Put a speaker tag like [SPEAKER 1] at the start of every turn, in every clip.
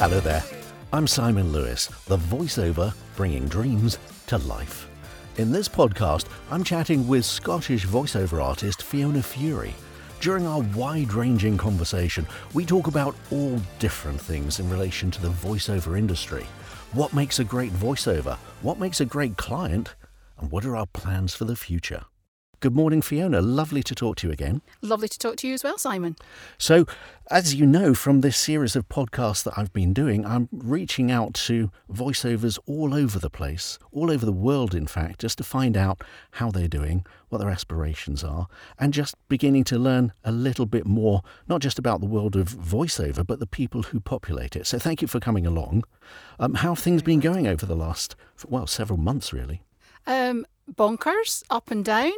[SPEAKER 1] Hello there. I'm Simon Lewis, the voiceover bringing dreams to life. In this podcast, I'm chatting with Scottish voiceover artist Fiona Fury. During our wide ranging conversation, we talk about all different things in relation to the voiceover industry. What makes a great voiceover? What makes a great client? And what are our plans for the future? Good morning, Fiona. Lovely to talk to you again.
[SPEAKER 2] Lovely to talk to you as well, Simon.
[SPEAKER 1] So, as you know from this series of podcasts that I've been doing, I'm reaching out to voiceovers all over the place, all over the world, in fact, just to find out how they're doing, what their aspirations are, and just beginning to learn a little bit more, not just about the world of voiceover, but the people who populate it. So, thank you for coming along. Um, how have things been going over the last, well, several months, really?
[SPEAKER 2] Um, bonkers, up and down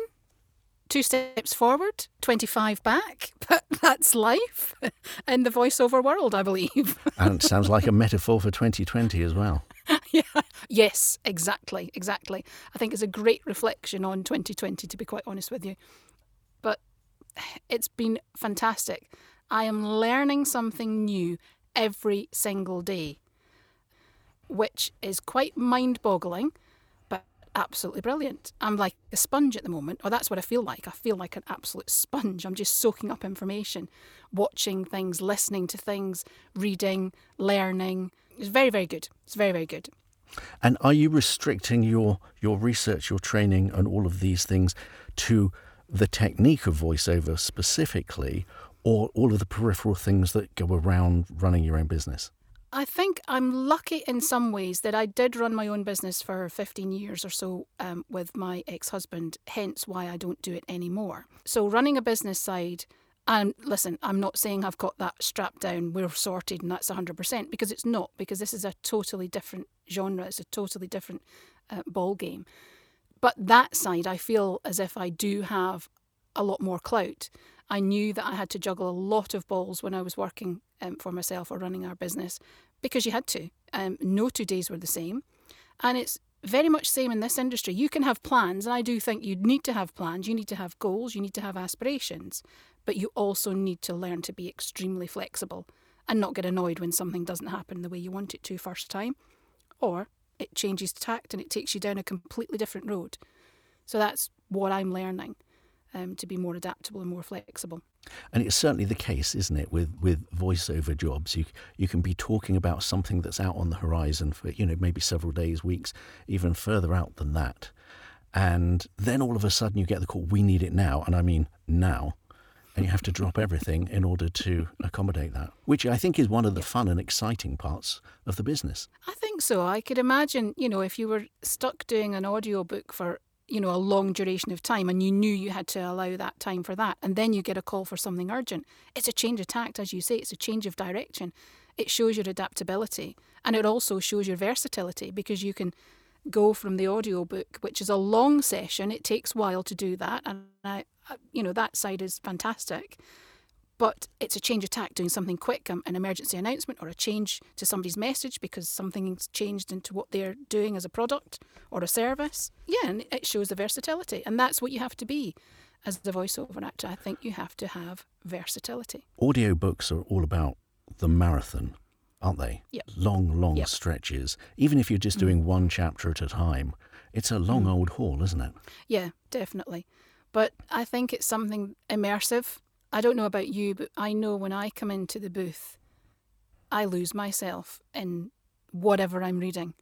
[SPEAKER 2] two steps forward, 25 back, but that's life in the voiceover world, I believe.
[SPEAKER 1] and it sounds like a metaphor for 2020 as well.
[SPEAKER 2] yeah. Yes, exactly, exactly. I think it's a great reflection on 2020, to be quite honest with you. But it's been fantastic. I am learning something new every single day, which is quite mind boggling absolutely brilliant. I'm like a sponge at the moment, or that's what I feel like. I feel like an absolute sponge. I'm just soaking up information, watching things, listening to things, reading, learning. It's very, very good. It's very, very good.
[SPEAKER 1] And are you restricting your your research, your training, and all of these things to the technique of voiceover specifically, or all of the peripheral things that go around running your own business?
[SPEAKER 2] I think I'm lucky in some ways that I did run my own business for 15 years or so um, with my ex husband, hence why I don't do it anymore. So, running a business side, and listen, I'm not saying I've got that strapped down, we're sorted, and that's 100%, because it's not, because this is a totally different genre, it's a totally different uh, ball game. But that side, I feel as if I do have a lot more clout. I knew that I had to juggle a lot of balls when I was working um, for myself or running our business because you had to. Um, no two days were the same. And it's very much same in this industry. You can have plans, and I do think you need to have plans, you need to have goals, you need to have aspirations, but you also need to learn to be extremely flexible and not get annoyed when something doesn't happen the way you want it to first time, or it changes tact and it takes you down a completely different road. So that's what I'm learning um, to be more adaptable and more flexible.
[SPEAKER 1] And it's certainly the case, isn't it, with, with voiceover jobs? You you can be talking about something that's out on the horizon for you know maybe several days, weeks, even further out than that, and then all of a sudden you get the call, "We need it now," and I mean now, and you have to drop everything in order to accommodate that, which I think is one of the fun and exciting parts of the business.
[SPEAKER 2] I think so. I could imagine, you know, if you were stuck doing an audio book for you know, a long duration of time and you knew you had to allow that time for that. And then you get a call for something urgent. It's a change of tact, as you say, it's a change of direction. It shows your adaptability and it also shows your versatility because you can go from the audiobook, which is a long session. It takes a while to do that. And I, you know, that side is fantastic but it's a change of tack doing something quick, um, an emergency announcement or a change to somebody's message because something's changed into what they're doing as a product or a service. Yeah, and it shows the versatility. And that's what you have to be as the voiceover actor. I think you have to have versatility.
[SPEAKER 1] Audiobooks are all about the marathon, aren't they?
[SPEAKER 2] Yep.
[SPEAKER 1] Long, long
[SPEAKER 2] yep.
[SPEAKER 1] stretches. Even if you're just mm. doing one chapter at a time, it's a long mm. old haul, isn't it?
[SPEAKER 2] Yeah, definitely. But I think it's something immersive I don't know about you, but I know when I come into the booth, I lose myself in whatever I'm reading.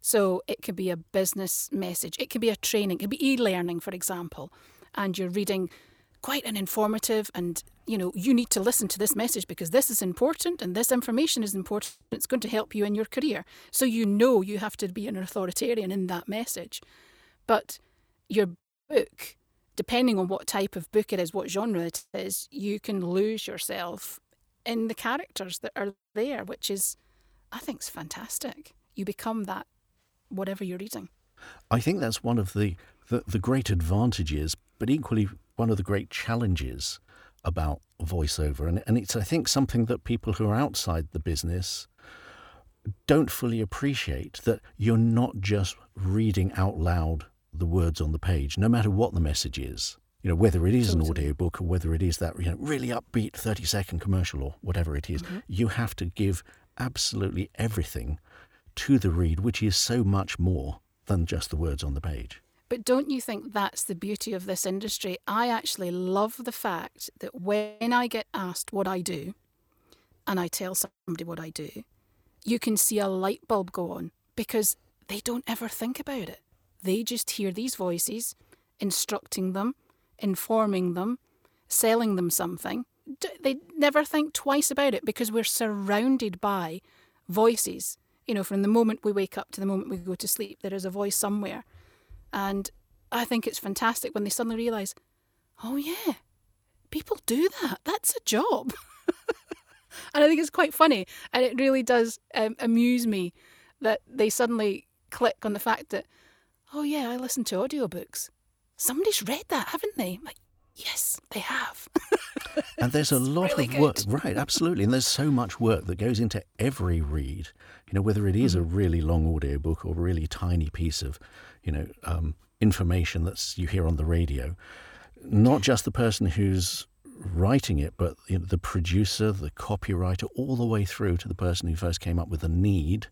[SPEAKER 2] So it could be a business message, it could be a training, it could be e learning, for example, and you're reading quite an informative and you know you need to listen to this message because this is important and this information is important it's going to help you in your career so you know you have to be an authoritarian in that message but your book depending on what type of book it is, what genre it is, you can lose yourself in the characters that are there, which is, I think, is fantastic. You become that, whatever you're reading.
[SPEAKER 1] I think that's one of the, the, the great advantages, but equally one of the great challenges about voiceover. And, and it's, I think, something that people who are outside the business don't fully appreciate that you're not just reading out loud the words on the page, no matter what the message is. You know, whether it is totally. an audiobook or whether it is that you know, really upbeat 30 second commercial or whatever it is, mm-hmm. you have to give absolutely everything to the read, which is so much more than just the words on the page.
[SPEAKER 2] But don't you think that's the beauty of this industry? I actually love the fact that when I get asked what I do, and I tell somebody what I do, you can see a light bulb go on because they don't ever think about it. They just hear these voices instructing them, informing them, selling them something. They never think twice about it because we're surrounded by voices. You know, from the moment we wake up to the moment we go to sleep, there is a voice somewhere. And I think it's fantastic when they suddenly realise, oh, yeah, people do that. That's a job. and I think it's quite funny. And it really does um, amuse me that they suddenly click on the fact that, oh, yeah, I listen to audiobooks. Somebody's read that, haven't they? Like, yes, they have.
[SPEAKER 1] and there's a lot really of good. work, right? Absolutely. And there's so much work that goes into every read, you know, whether it is mm-hmm. a really long audiobook or a really tiny piece of, you know, um, information that's you hear on the radio. Not just the person who's writing it, but you know, the producer, the copywriter, all the way through to the person who first came up with the need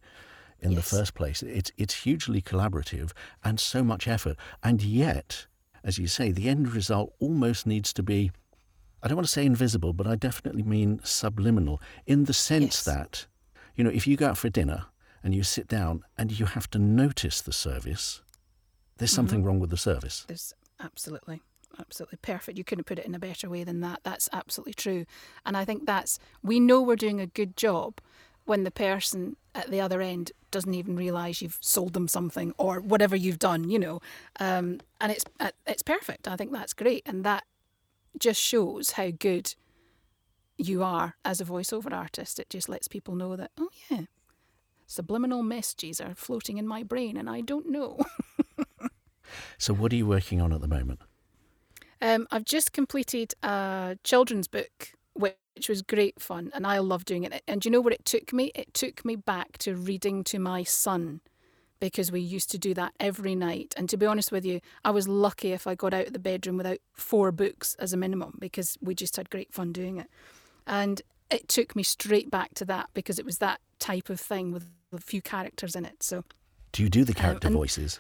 [SPEAKER 1] in yes. the first place. It's it's hugely collaborative and so much effort, and yet, as you say, the end result almost needs to be. I don't want to say invisible, but I definitely mean subliminal in the sense yes. that, you know, if you go out for dinner and you sit down and you have to notice the service, there's mm-hmm. something wrong with the service.
[SPEAKER 2] There's absolutely absolutely perfect. You couldn't put it in a better way than that. That's absolutely true. And I think that's, we know we're doing a good job when the person at the other end doesn't even realise you've sold them something or whatever you've done, you know. Um, and it's uh, it's perfect. I think that's great, and that just shows how good you are as a voiceover artist. It just lets people know that oh yeah, subliminal messages are floating in my brain, and I don't know.
[SPEAKER 1] so, what are you working on at the moment?
[SPEAKER 2] Um, I've just completed a children's book, which was great fun, and I love doing it. And do you know where it took me? It took me back to reading to my son because we used to do that every night. And to be honest with you, I was lucky if I got out of the bedroom without four books as a minimum because we just had great fun doing it. And it took me straight back to that because it was that type of thing with a few characters in it. So,
[SPEAKER 1] do you do the character um, voices?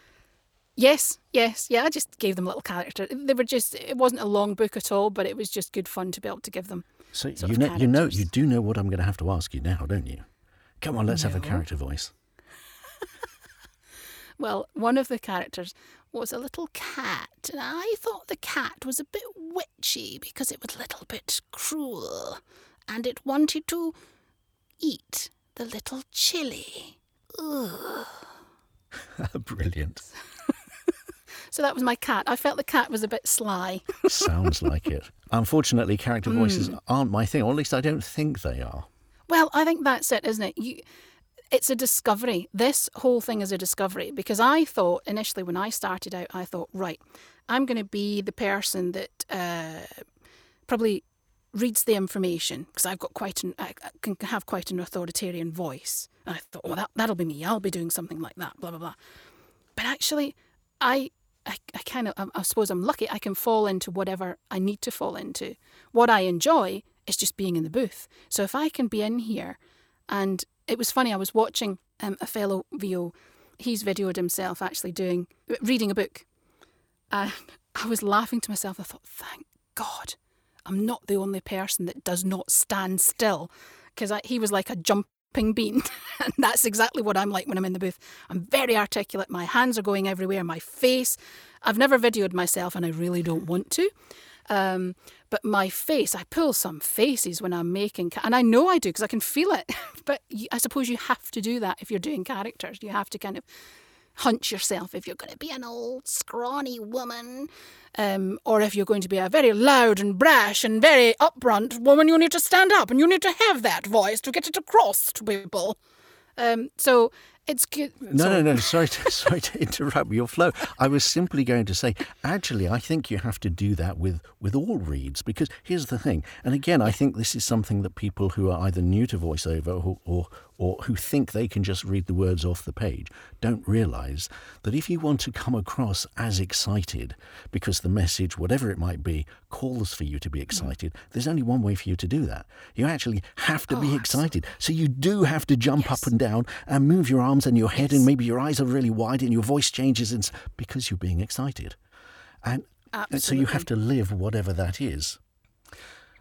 [SPEAKER 2] Yes, yes, yeah. I just gave them a little character. They were just. It wasn't a long book at all, but it was just good fun to be able to give them.
[SPEAKER 1] So you know, you know, you do know what I'm going to have to ask you now, don't you? Come on, let's no. have a character voice.
[SPEAKER 2] well, one of the characters was a little cat, and I thought the cat was a bit witchy because it was a little bit cruel, and it wanted to eat the little chili.
[SPEAKER 1] Brilliant.
[SPEAKER 2] So that was my cat. I felt the cat was a bit sly.
[SPEAKER 1] Sounds like it. Unfortunately, character hmm. voices mm. aren't my thing, or at least I don't think they are.
[SPEAKER 2] Well, I think that's it, isn't it? You, it's a discovery. This whole thing is a discovery because I thought initially when I started out, I thought, right, I'm going to be the person that uh, probably reads the information because I've got quite an, I can have quite an authoritarian voice. And I thought, well, that, that'll be me. I'll be doing something like that, blah, blah, blah. But actually, I I, I kind of, I suppose I'm lucky I can fall into whatever I need to fall into. What I enjoy is just being in the booth. So if I can be in here, and it was funny, I was watching um, a fellow VO, he's videoed himself actually doing, reading a book. And I was laughing to myself. I thought, thank God, I'm not the only person that does not stand still. Because he was like a jump bean. and that's exactly what I'm like when I'm in the booth. I'm very articulate. My hands are going everywhere. My face. I've never videoed myself and I really don't want to. Um, but my face, I pull some faces when I'm making, and I know I do because I can feel it. but I suppose you have to do that if you're doing characters. You have to kind of hunch yourself if you're going to be an old scrawny woman, um, or if you're going to be a very loud and brash and very upfront woman. You need to stand up and you need to have that voice to get it across to people. Um, so It's good.
[SPEAKER 1] No, no, no. Sorry, to, sorry to interrupt your flow. I was simply going to say, actually, I think you have to do that with with all reads because here's the thing. And again, I think this is something that people who are either new to voiceover or, or or who think they can just read the words off the page don't realize that if you want to come across as excited because the message, whatever it might be, calls for you to be mm. excited, there's only one way for you to do that. You actually have to oh, be excited. So you do have to jump yes. up and down and move your arms and your head, yes. and maybe your eyes are really wide and your voice changes and, because you're being excited. And, and so you have to live whatever that is.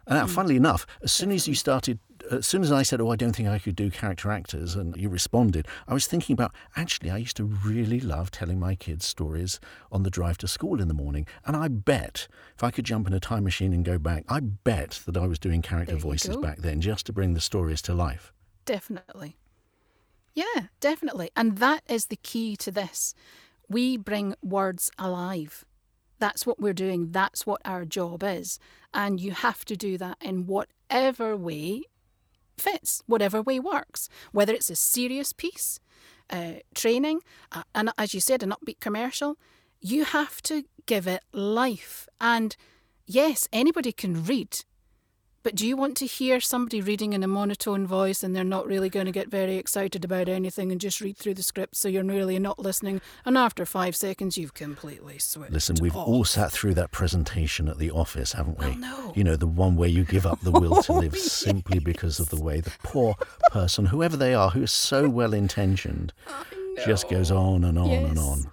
[SPEAKER 1] And now, mm. funnily enough, as soon as you started as soon as I said, "Oh, I don't think I could do character actors," and you responded, I was thinking about actually, I used to really love telling my kids stories on the drive to school in the morning, and I bet if I could jump in a time machine and go back, I bet that I was doing character voices back then just to bring the stories to life.
[SPEAKER 2] Definitely. Yeah, definitely. And that is the key to this. We bring words alive. That's what we're doing. That's what our job is. And you have to do that in whatever way fits, whatever way works, whether it's a serious piece, uh, training, uh, and as you said, an upbeat commercial, you have to give it life. And yes, anybody can read, but do you want to hear somebody reading in a monotone voice and they're not really going to get very excited about anything and just read through the script so you're really not listening? And after five seconds, you've completely switched.
[SPEAKER 1] Listen, we've
[SPEAKER 2] off.
[SPEAKER 1] all sat through that presentation at the office, haven't we?
[SPEAKER 2] Well, no.
[SPEAKER 1] You know, the one where you give up the will to oh, live oh, simply yes. because of the way the poor person, whoever they are, who is so well intentioned, just goes on and on
[SPEAKER 2] yes.
[SPEAKER 1] and on.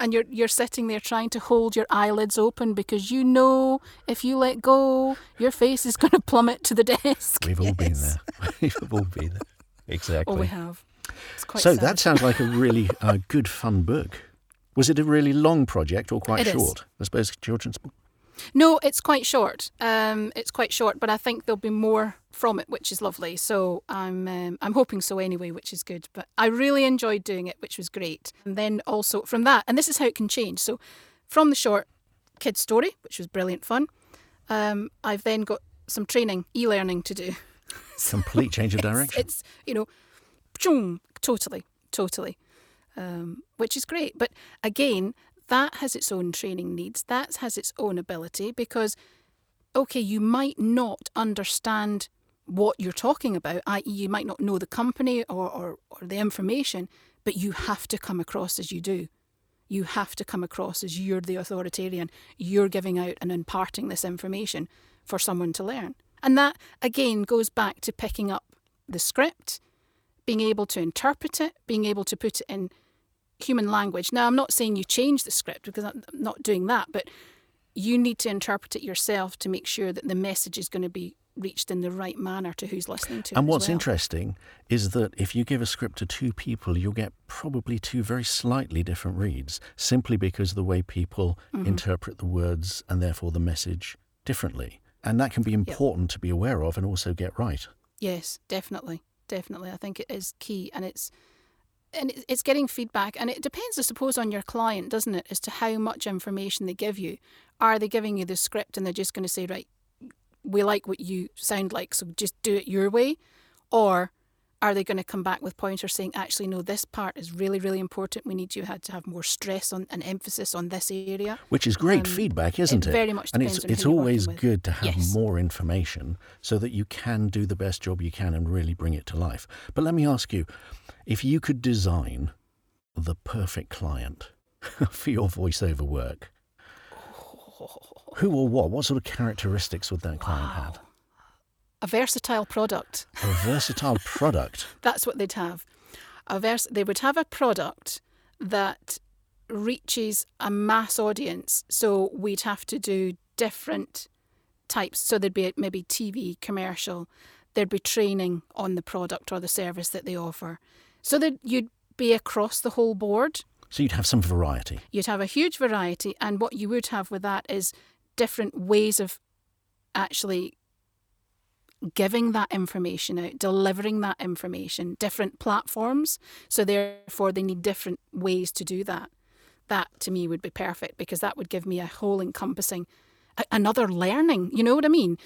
[SPEAKER 2] And you're you're sitting there trying to hold your eyelids open because you know if you let go, your face is going to plummet to the desk.
[SPEAKER 1] We've all been there. We've all been there. Exactly.
[SPEAKER 2] Oh, we have.
[SPEAKER 1] so
[SPEAKER 2] sad.
[SPEAKER 1] that sounds like a really uh, good, fun book. Was it a really long project or quite
[SPEAKER 2] it
[SPEAKER 1] short?
[SPEAKER 2] Is.
[SPEAKER 1] I suppose children's book.
[SPEAKER 2] No, it's quite short. Um, it's quite short, but I think there'll be more from it, which is lovely. So I'm um, I'm hoping so anyway, which is good. But I really enjoyed doing it, which was great. And then also from that, and this is how it can change. So from the short kid story, which was brilliant fun, um, I've then got some training, e-learning to do.
[SPEAKER 1] Complete change of direction.
[SPEAKER 2] It's, it's you know, boom, totally, totally, um, which is great. But again, that has its own training needs, that has its own ability because, okay, you might not understand what you're talking about, i.e., you might not know the company or, or, or the information, but you have to come across as you do. You have to come across as you're the authoritarian. You're giving out and imparting this information for someone to learn. And that, again, goes back to picking up the script, being able to interpret it, being able to put it in human language. Now, I'm not saying you change the script because I'm not doing that, but you need to interpret it yourself to make sure that the message is going to be reached in the right manner to who's listening to
[SPEAKER 1] it. And what's
[SPEAKER 2] well.
[SPEAKER 1] interesting is that if you give a script to two people, you'll get probably two very slightly different reads, simply because of the way people mm-hmm. interpret the words and therefore the message differently. And that can be important yep. to be aware of and also get right.
[SPEAKER 2] Yes, definitely. Definitely. I think it is key. And it's and it's getting feedback and it depends i suppose on your client doesn't it as to how much information they give you. Are they giving you the script and they're just going to say right we like what you sound like so just do it your way or are they going to come back with pointers saying actually no this part is really really important. We need you had to have more stress on and emphasis on this area.
[SPEAKER 1] Which is great um, feedback isn't it,
[SPEAKER 2] it very much
[SPEAKER 1] and it's it's always good to have
[SPEAKER 2] yes.
[SPEAKER 1] more information so that you can do the best job you can and really bring it to life. But let me ask you if you could design the perfect client for your voiceover work who or what what sort of characteristics would that client
[SPEAKER 2] wow.
[SPEAKER 1] have
[SPEAKER 2] a versatile product.
[SPEAKER 1] A versatile product.
[SPEAKER 2] That's what they'd have. A vers- they would have a product that reaches a mass audience. So we'd have to do different types. So there'd be maybe TV, commercial. There'd be training on the product or the service that they offer. So that you'd be across the whole board.
[SPEAKER 1] So you'd have some variety.
[SPEAKER 2] You'd have a huge variety, and what you would have with that is different ways of actually giving that information out, delivering that information, different platforms. So, therefore, they need different ways to do that. That to me would be perfect because that would give me a whole encompassing, a- another learning. You know what I mean?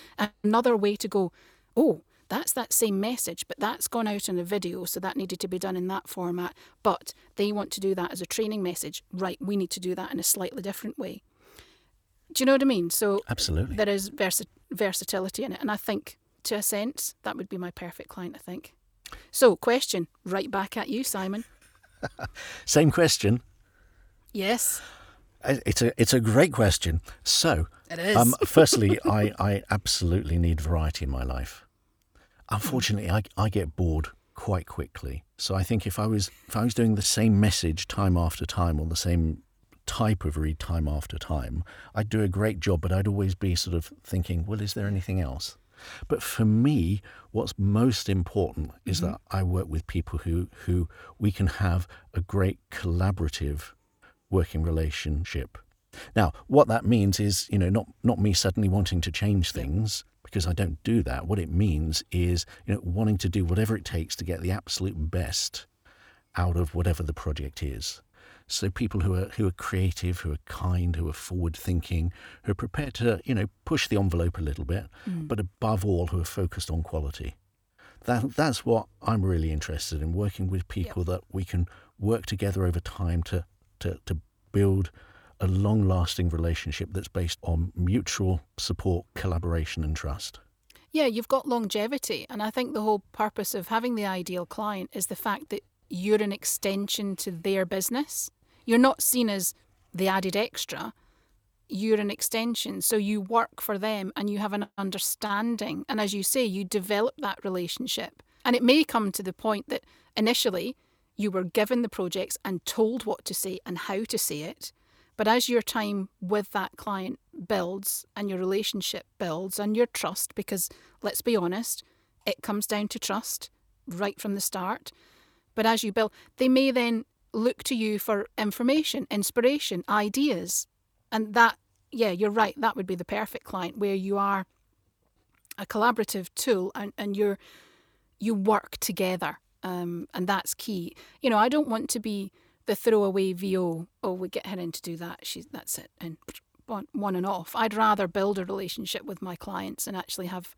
[SPEAKER 2] Another way to go, oh, that's that same message, but that's gone out in a video, so that needed to be done in that format. But they want to do that as a training message. Right, we need to do that in a slightly different way. Do you know what I mean? So
[SPEAKER 1] Absolutely.
[SPEAKER 2] there is versi- versatility in it. And I think, to a sense, that would be my perfect client, I think. So, question right back at you, Simon.
[SPEAKER 1] Same question.
[SPEAKER 2] Yes,
[SPEAKER 1] It's a it's a great question. So,
[SPEAKER 2] it is.
[SPEAKER 1] um, firstly, I, I absolutely need variety in my life. Unfortunately, I, I get bored quite quickly. So I think if I was if I was doing the same message time after time or the same type of read time after time, I'd do a great job, but I'd always be sort of thinking, well, is there anything else? But for me, what's most important is mm-hmm. that I work with people who, who we can have a great collaborative working relationship. Now, what that means is, you know, not not me suddenly wanting to change things because I don't do that. What it means is, you know, wanting to do whatever it takes to get the absolute best out of whatever the project is. So people who are who are creative, who are kind, who are forward thinking, who are prepared to, you know, push the envelope a little bit, mm. but above all who are focused on quality. That that's what I'm really interested in, working with people that we can work together over time to to, to build a long lasting relationship that's based on mutual support, collaboration and trust.
[SPEAKER 2] Yeah, you've got longevity. And I think the whole purpose of having the ideal client is the fact that you're an extension to their business. You're not seen as the added extra, you're an extension. So you work for them and you have an understanding. And as you say, you develop that relationship. And it may come to the point that initially you were given the projects and told what to say and how to say it. But as your time with that client builds and your relationship builds and your trust, because let's be honest, it comes down to trust right from the start. But as you build, they may then look to you for information, inspiration, ideas. And that, yeah, you're right, that would be the perfect client where you are a collaborative tool and, and you're you work together. Um, and that's key. You know, I don't want to be the throwaway VO. Oh, we get her in to do that. She's that's it, and one, one and off. I'd rather build a relationship with my clients and actually have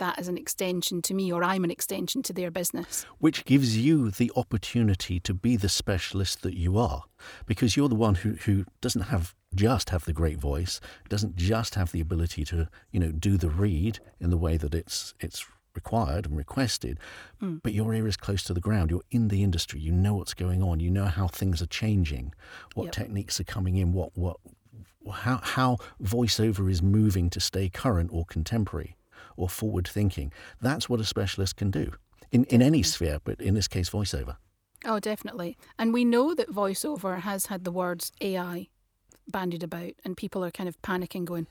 [SPEAKER 2] that as an extension to me, or I'm an extension to their business.
[SPEAKER 1] which gives you the opportunity to be the specialist that you are because you're the one who, who doesn't have just have the great voice doesn't just have the ability to you know do the read in the way that it's it's required and requested hmm. but your ear is close to the ground. You're in the industry. You know what's going on. You know how things are changing what
[SPEAKER 2] Yep.
[SPEAKER 1] techniques are coming in what what how how voiceover is moving to stay current or contemporary or forward thinking that's what a specialist can do in in any sphere but in this case voiceover
[SPEAKER 2] Oh, definitely. And we know that voiceover has had the words AI bandied about, and people are kind of panicking, going,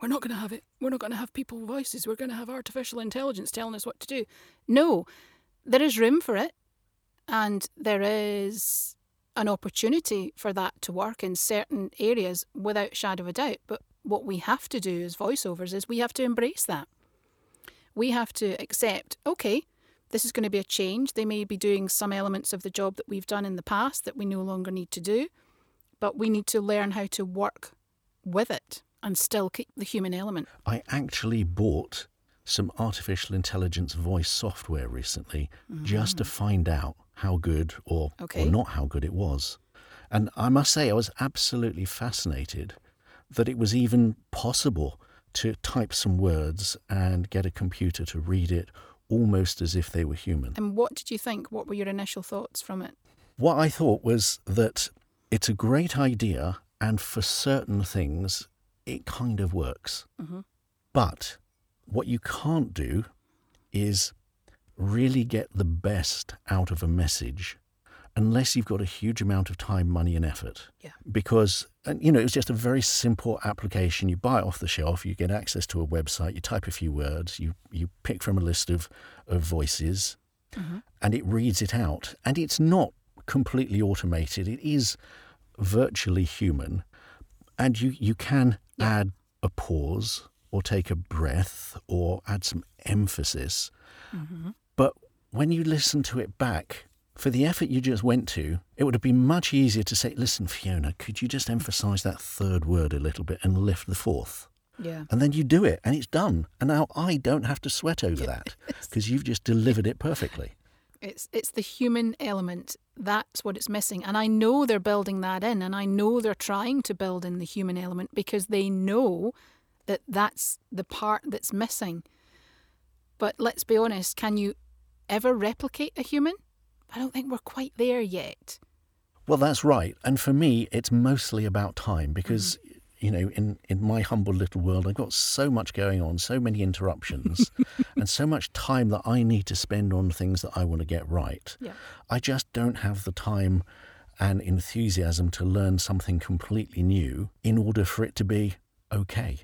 [SPEAKER 2] We're not going to have it. We're not going to have people voices. We're going to have artificial intelligence telling us what to do. No, there is room for it, and there is an opportunity for that to work in certain areas without shadow of a doubt. But what we have to do as voiceovers is we have to embrace that. We have to accept, okay, this is going to be a change. They may be doing some elements of the job that we've done in the past that we no longer need to do, but we need to learn how to work with it and still keep the human element.
[SPEAKER 1] I actually bought some artificial intelligence voice software recently just to mm. find out how good or,
[SPEAKER 2] Okay.
[SPEAKER 1] or not how good it was. And I must say, I was absolutely fascinated that it was even possible to type some words and get a computer to read it almost as if they were human.
[SPEAKER 2] And what did you think? What were your initial thoughts from it?
[SPEAKER 1] What I thought was that it's a great idea, and for certain things, it kind of works.
[SPEAKER 2] Mhm.
[SPEAKER 1] But what you can't do is really get the best out of a message unless you've got a huge amount of time, money, and effort.
[SPEAKER 2] Yeah.
[SPEAKER 1] Because, and, you know, it's just a very simple application. You buy it off the shelf, you get access to a website, you type a few words, you, you pick from a list of, of voices, mm-hmm. and it reads it out. And it's not completely automated, it is virtually human. And you, you can add a pause or take a breath or add some emphasis. Mm-hmm. But when you listen to it back, for the effort you just went to, it would have been much easier to say, listen, Fiona, could you just emphasize that third word a little bit and lift the fourth?
[SPEAKER 2] Yeah.
[SPEAKER 1] And then you do it and it's done. And now I don't have to sweat over that because you've just delivered it perfectly.
[SPEAKER 2] It's it's the human element. That's what it's missing. And I know they're building that in and I know they're trying to build in the human element because they know that that's the part that's missing. But let's be honest, can you ever replicate a human? I don't think we're quite there yet.
[SPEAKER 1] Well, that's right. And for me, it's mostly about time because, mm. you know, in, in my humble little world, I've got so much going on, so many interruptions, and so much time that I need to spend on things that I want to get right.
[SPEAKER 2] Yeah.
[SPEAKER 1] I just don't have the time and enthusiasm to learn something completely new in order for it to be okay.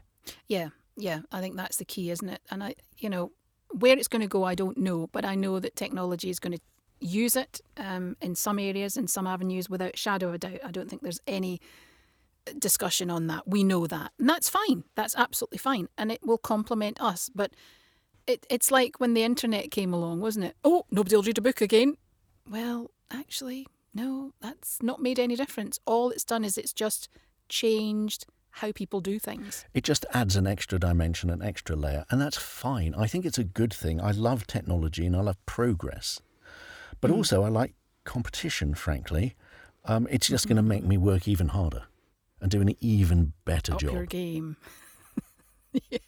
[SPEAKER 2] Yeah, yeah, I think that's the key, isn't it? And I, you know, where it's going to go, I don't know, but I know that technology is going to use it um, in some areas, in some avenues, without shadow of a doubt. I don't think there's any discussion on that. We know that, and that's fine. That's absolutely fine, and it will complement us. But it, it's like when the internet came along, wasn't it? Oh, nobody will read a book again. Well, actually, no, that's not made any difference. All it's done is it's just changed how people do things.
[SPEAKER 1] It just adds an extra dimension, an extra layer, and that's fine. I think it's a good thing. I love technology and I love progress. But mm. also, I like competition, frankly. Um, it's just going to make me work even harder and do an even better
[SPEAKER 2] Up
[SPEAKER 1] job.
[SPEAKER 2] your game. yeah.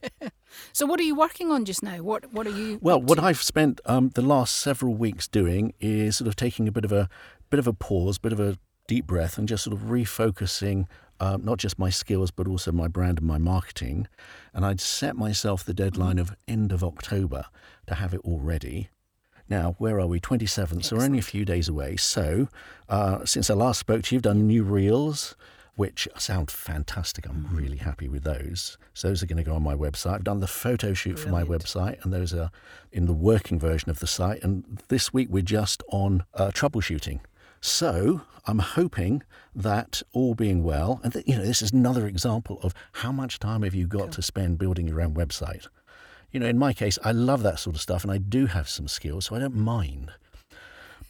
[SPEAKER 2] So, what are you working on just now? What What are you?
[SPEAKER 1] Well, what I've spent um, the last several weeks doing is sort of taking a bit of a bit of a pause, bit of a deep breath, and just sort of refocusing uh, not just my skills but also my brand and my marketing. And I'd set myself the deadline of end of October to have it all ready. Now, where are we? 27th, so we're only a few days away. So, uh, since I last spoke to you, you've done new reels, which sound fantastic. I'm mm-hmm. really happy with those. So, those are going to go on my website. I've done the photo shoot Brilliant. for my website, and those are in the working version of the site. And this week, we're just on uh, troubleshooting. So I'm hoping that all being well, and that, you know, this is another example of how much time have you got cool. to spend building your own website. You know, in my case, I love that sort of stuff, and I do have some skills, so I don't mind.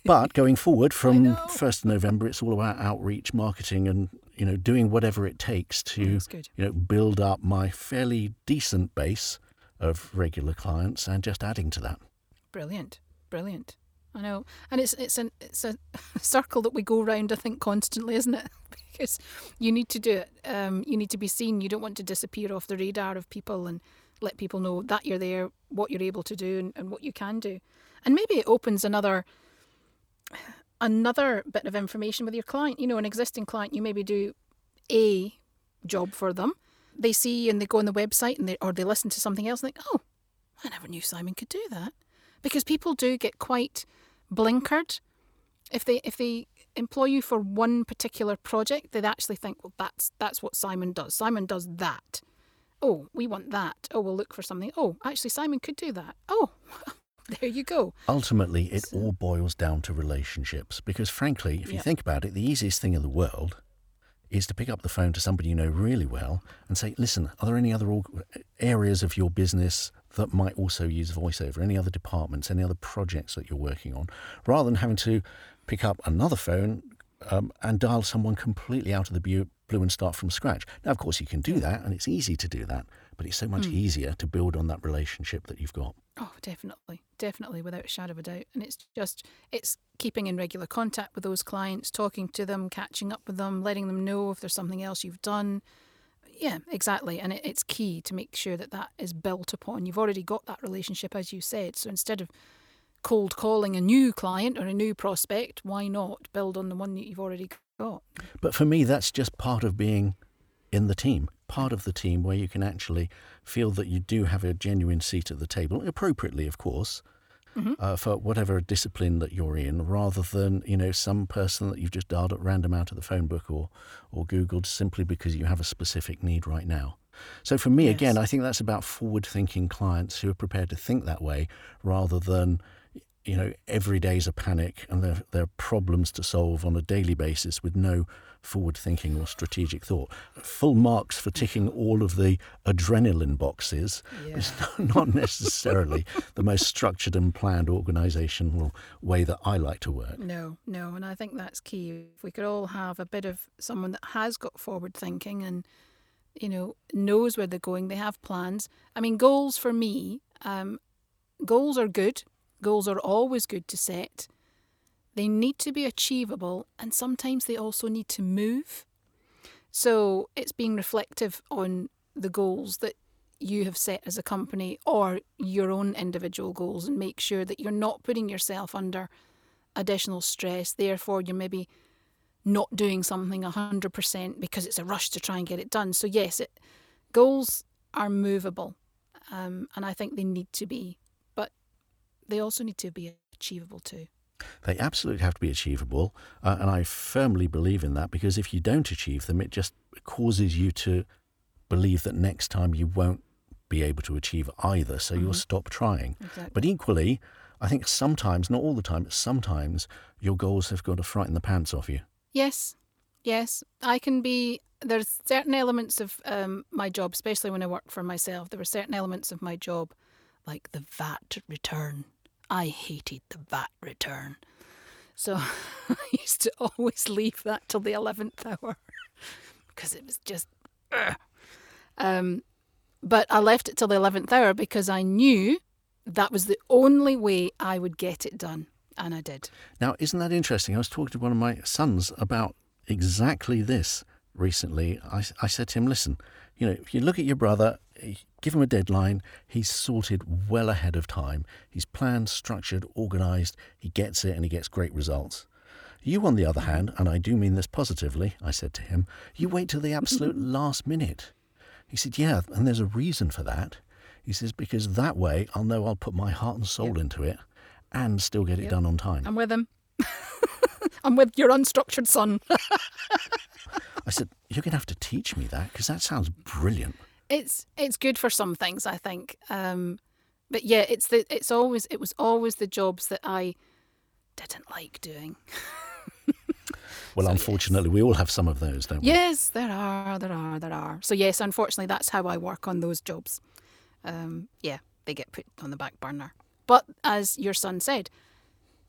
[SPEAKER 1] But going forward from first of November, it's all about outreach, marketing, and you know, doing whatever it takes to you know build up my fairly decent base of regular clients and just adding to that.
[SPEAKER 2] Brilliant, brilliant. I know, and it's it's an it's a circle that we go round. I think constantly, isn't it? because you need to do it. Um, you need to be seen. You don't want to disappear off the radar of people and let people know that you're there, what you're able to do, and, and what you can do. And maybe it opens another another bit of information with your client. You know, an existing client, you maybe do a job for them. They see and they go on the website and they or they listen to something else and think, oh, I never knew Simon could do that. Because people do get quite blinkered. If they if they employ you for one particular project, they'd actually think, well, that's that's what Simon does. Simon does that. Oh, we want that. Oh, we'll look for something. Oh, actually, Simon could do that. Oh, there you go.
[SPEAKER 1] Ultimately, it so, all boils down to relationships because, frankly, if you think about it, the easiest thing in the world is to pick up the phone to somebody you know really well and say, listen, are there any other areas of your business that might also use voiceover, any other departments, any other projects that you're working on, rather than having to pick up another phone um, and dial someone completely out of the blue and start from scratch. Now, of course, you can do that, and it's easy to do that, but it's so much mm. easier to build on that relationship that you've got.
[SPEAKER 2] Oh, definitely, definitely, without a shadow of a doubt. And it's just it's keeping in regular contact with those clients, talking to them, catching up with them, letting them know if there's something else you've done yeah, exactly. And it, it's key to make sure that that is built upon. You've already got that relationship, as you said. So instead of cold calling a new client or a new prospect, why not build on the one that you've already got?
[SPEAKER 1] But for me, that's just part of being in the team, part of the team where you can actually feel that you do have a genuine seat at the table, appropriately, of course, mm-hmm. uh, for whatever discipline that you're in, rather than you know some person that you've just dialed at random out of the phone book or or Googled simply because you have a specific need right now. So for me, yes. again, I think that's about forward-thinking clients who are prepared to think that way, rather than you know every day's a panic and there, there are problems to solve on a daily basis with no forward thinking or strategic thought. Full marks for ticking all of the adrenaline boxes yeah. is not necessarily the most structured and planned organizational way that I like to work.
[SPEAKER 2] No, no. And I think that's key. If we could all have a bit of someone that has got forward thinking and you know, knows where they're going. They have plans. I mean, goals for me, um, goals are good. Goals are always good to set. They need to be achievable, and sometimes they also need to move. So it's being reflective on the goals that you have set as a company or your own individual goals and make sure that you're not putting yourself under additional stress. Therefore, you're maybe not doing something 100% because it's a rush to try and get it done. So, yes, it, goals are movable um, and I think they need to be, they also need to be achievable too.
[SPEAKER 1] They absolutely have to be achievable, uh, and I firmly believe in that because if you don't achieve them, it just causes you to believe that next time you won't be able to achieve either, so mm-hmm. you'll stop trying.
[SPEAKER 2] Exactly.
[SPEAKER 1] But equally, I think sometimes, not all the time, but sometimes your goals have got to frighten the pants off you.
[SPEAKER 2] Yes, yes. I can be. There's certain elements of um, my job, especially when I work for myself. There were certain elements of my job, like the VAT return. I hated the VAT return. So I used to always leave that till the 11th hour because it was just. Um, but I left it till the 11th hour because I knew that was the only way I would get it done. And I did.
[SPEAKER 1] Now, isn't that interesting? I was talking to one of my sons about exactly this recently. I, I said to him, listen, you know, if you look at your brother, give him a deadline. He's sorted well ahead of time. He's planned, structured, organised. He gets it and he gets great results. You, on the other hand, and I do mean this positively, I said to him, you wait till the absolute last minute. He said, Yeah, and there's a reason for that. He says, Because that way I'll know I'll put my heart and soul yep. into it and still get it done on time.
[SPEAKER 2] I'm with him. I'm with your unstructured son.
[SPEAKER 1] I said, You're going to have to teach me that because that sounds brilliant.
[SPEAKER 2] It's it's good for some things, I think. Um, but yeah, it's the it's always it was always the jobs that I didn't like doing.
[SPEAKER 1] Well, so, unfortunately, yes. we all have some of those, don't we?
[SPEAKER 2] Yes, there are, there are, there are. So, yes, unfortunately, that's how I work on those jobs. Um, yeah, they get put on the back burner. But as your son said,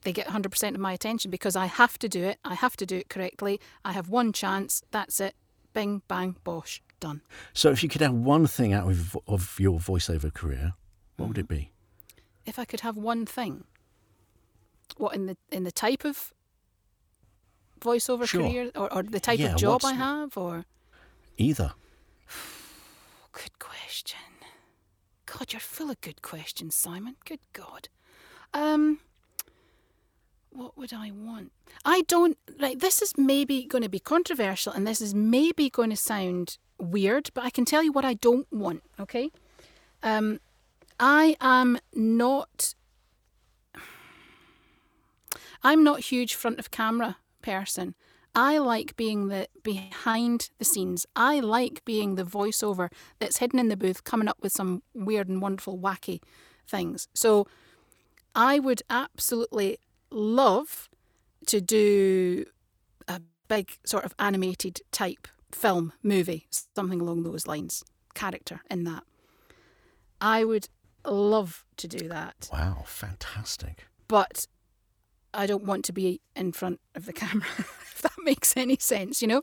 [SPEAKER 2] they get 100% of my attention because I have to do it. I have to do it correctly. I have one chance. That's it. Bing, bang, bosh, done.
[SPEAKER 1] So, if you could have one thing out of, of your voiceover career, what mm would it be?
[SPEAKER 2] If I could have one thing, what in the in the type of voiceover sure. career or, or the type yeah, of job I have or
[SPEAKER 1] either?
[SPEAKER 2] Good question. God, you're full of good questions, Simon. Good God. Um, what would I want? I don't like. This is maybe going to be controversial, and this is maybe going to sound weird, but I can tell you what I don't want. Okay. Um, I am not. I'm not huge front of camera person. I like being the behind the scenes. I like being the voiceover that's hidden in the booth, coming up with some weird and wonderful, wacky things. So I would absolutely love to do a big sort of animated type film, movie, something along those lines, character in that. I would love to do that.
[SPEAKER 1] Wow, fantastic.
[SPEAKER 2] But I don't want to be in front of the camera, if that makes any sense, you know?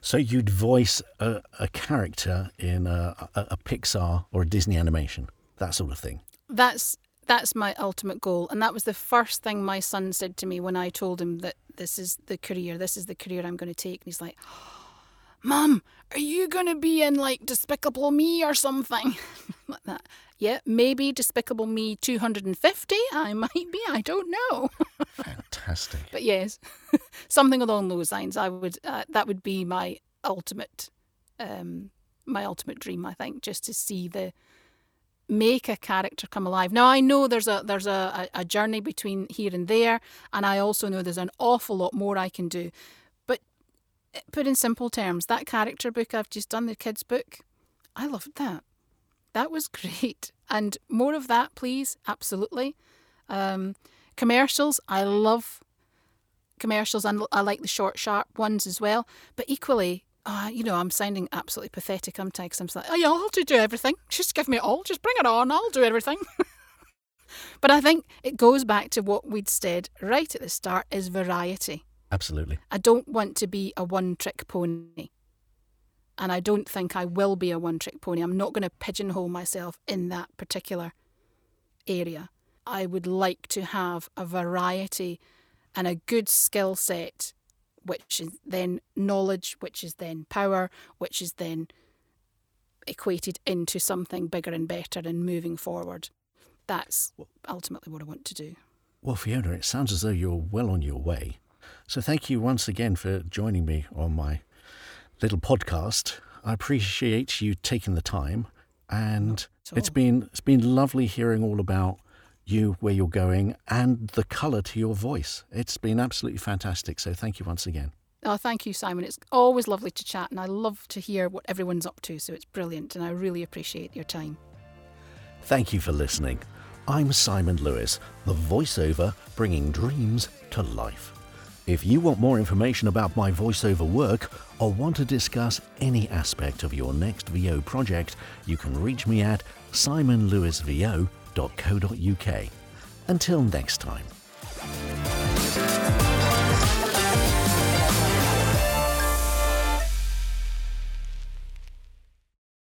[SPEAKER 1] So you'd voice a, a character in a, a, a, Pixar or a Disney animation, that sort of thing.
[SPEAKER 2] That's that's my ultimate goal, and that was the first thing my son said to me when I told him that this is the career, this is the career I'm going to take, and he's like, "Mom, are you going to be in like Despicable Me or something like that?" Yeah, maybe Despicable Me 250. I might be. I don't know.
[SPEAKER 1] Fantastic.
[SPEAKER 2] but yes, something along those lines. I would. Uh, that would be my ultimate, um, my ultimate dream. I think just to see the make a character come alive. Now I know there's a there's a, a journey between here and there, and I also know there's an awful lot more I can do. Put in simple terms, that character book I've just done, the kids book, I loved that that was great. And more of that, please. Absolutely. Um, commercials, I love commercials and I like the short, sharp ones as well. But equally, uh, you know, I'm sounding absolutely pathetic, I'm Because I'm like, oh yeah, I'll do everything. Just give me it all. Just bring it on. I'll do everything. but I think it goes back to what we'd said right at the start is variety.
[SPEAKER 1] Absolutely.
[SPEAKER 2] I don't want to be a one trick pony. And I don't think I will be a one trick pony. I'm not going to pigeonhole myself in that particular area. I would like to have a variety and a good skill set, which is then knowledge, which is then power, which is then equated into something bigger and better and moving forward. That's ultimately what I want to do.
[SPEAKER 1] Well, Fiona, it sounds as though you're well on your way. So thank you once again for joining me on my little podcast. I appreciate you taking the time, and it's been it's been lovely hearing all about you, where you're going, and the colour to your voice. It's been absolutely fantastic. So thank you once again.
[SPEAKER 2] Oh, thank you, Simon. It's always lovely to chat, and I love to hear what everyone's up to. So it's brilliant, and I really appreciate your time.
[SPEAKER 1] Thank you for listening. I'm Simon Lewis, the voiceover bringing dreams to life. If you want more information about my voiceover work or want to discuss any aspect of your next VO project, you can reach me at simonlewisvo.co.uk. Until next time.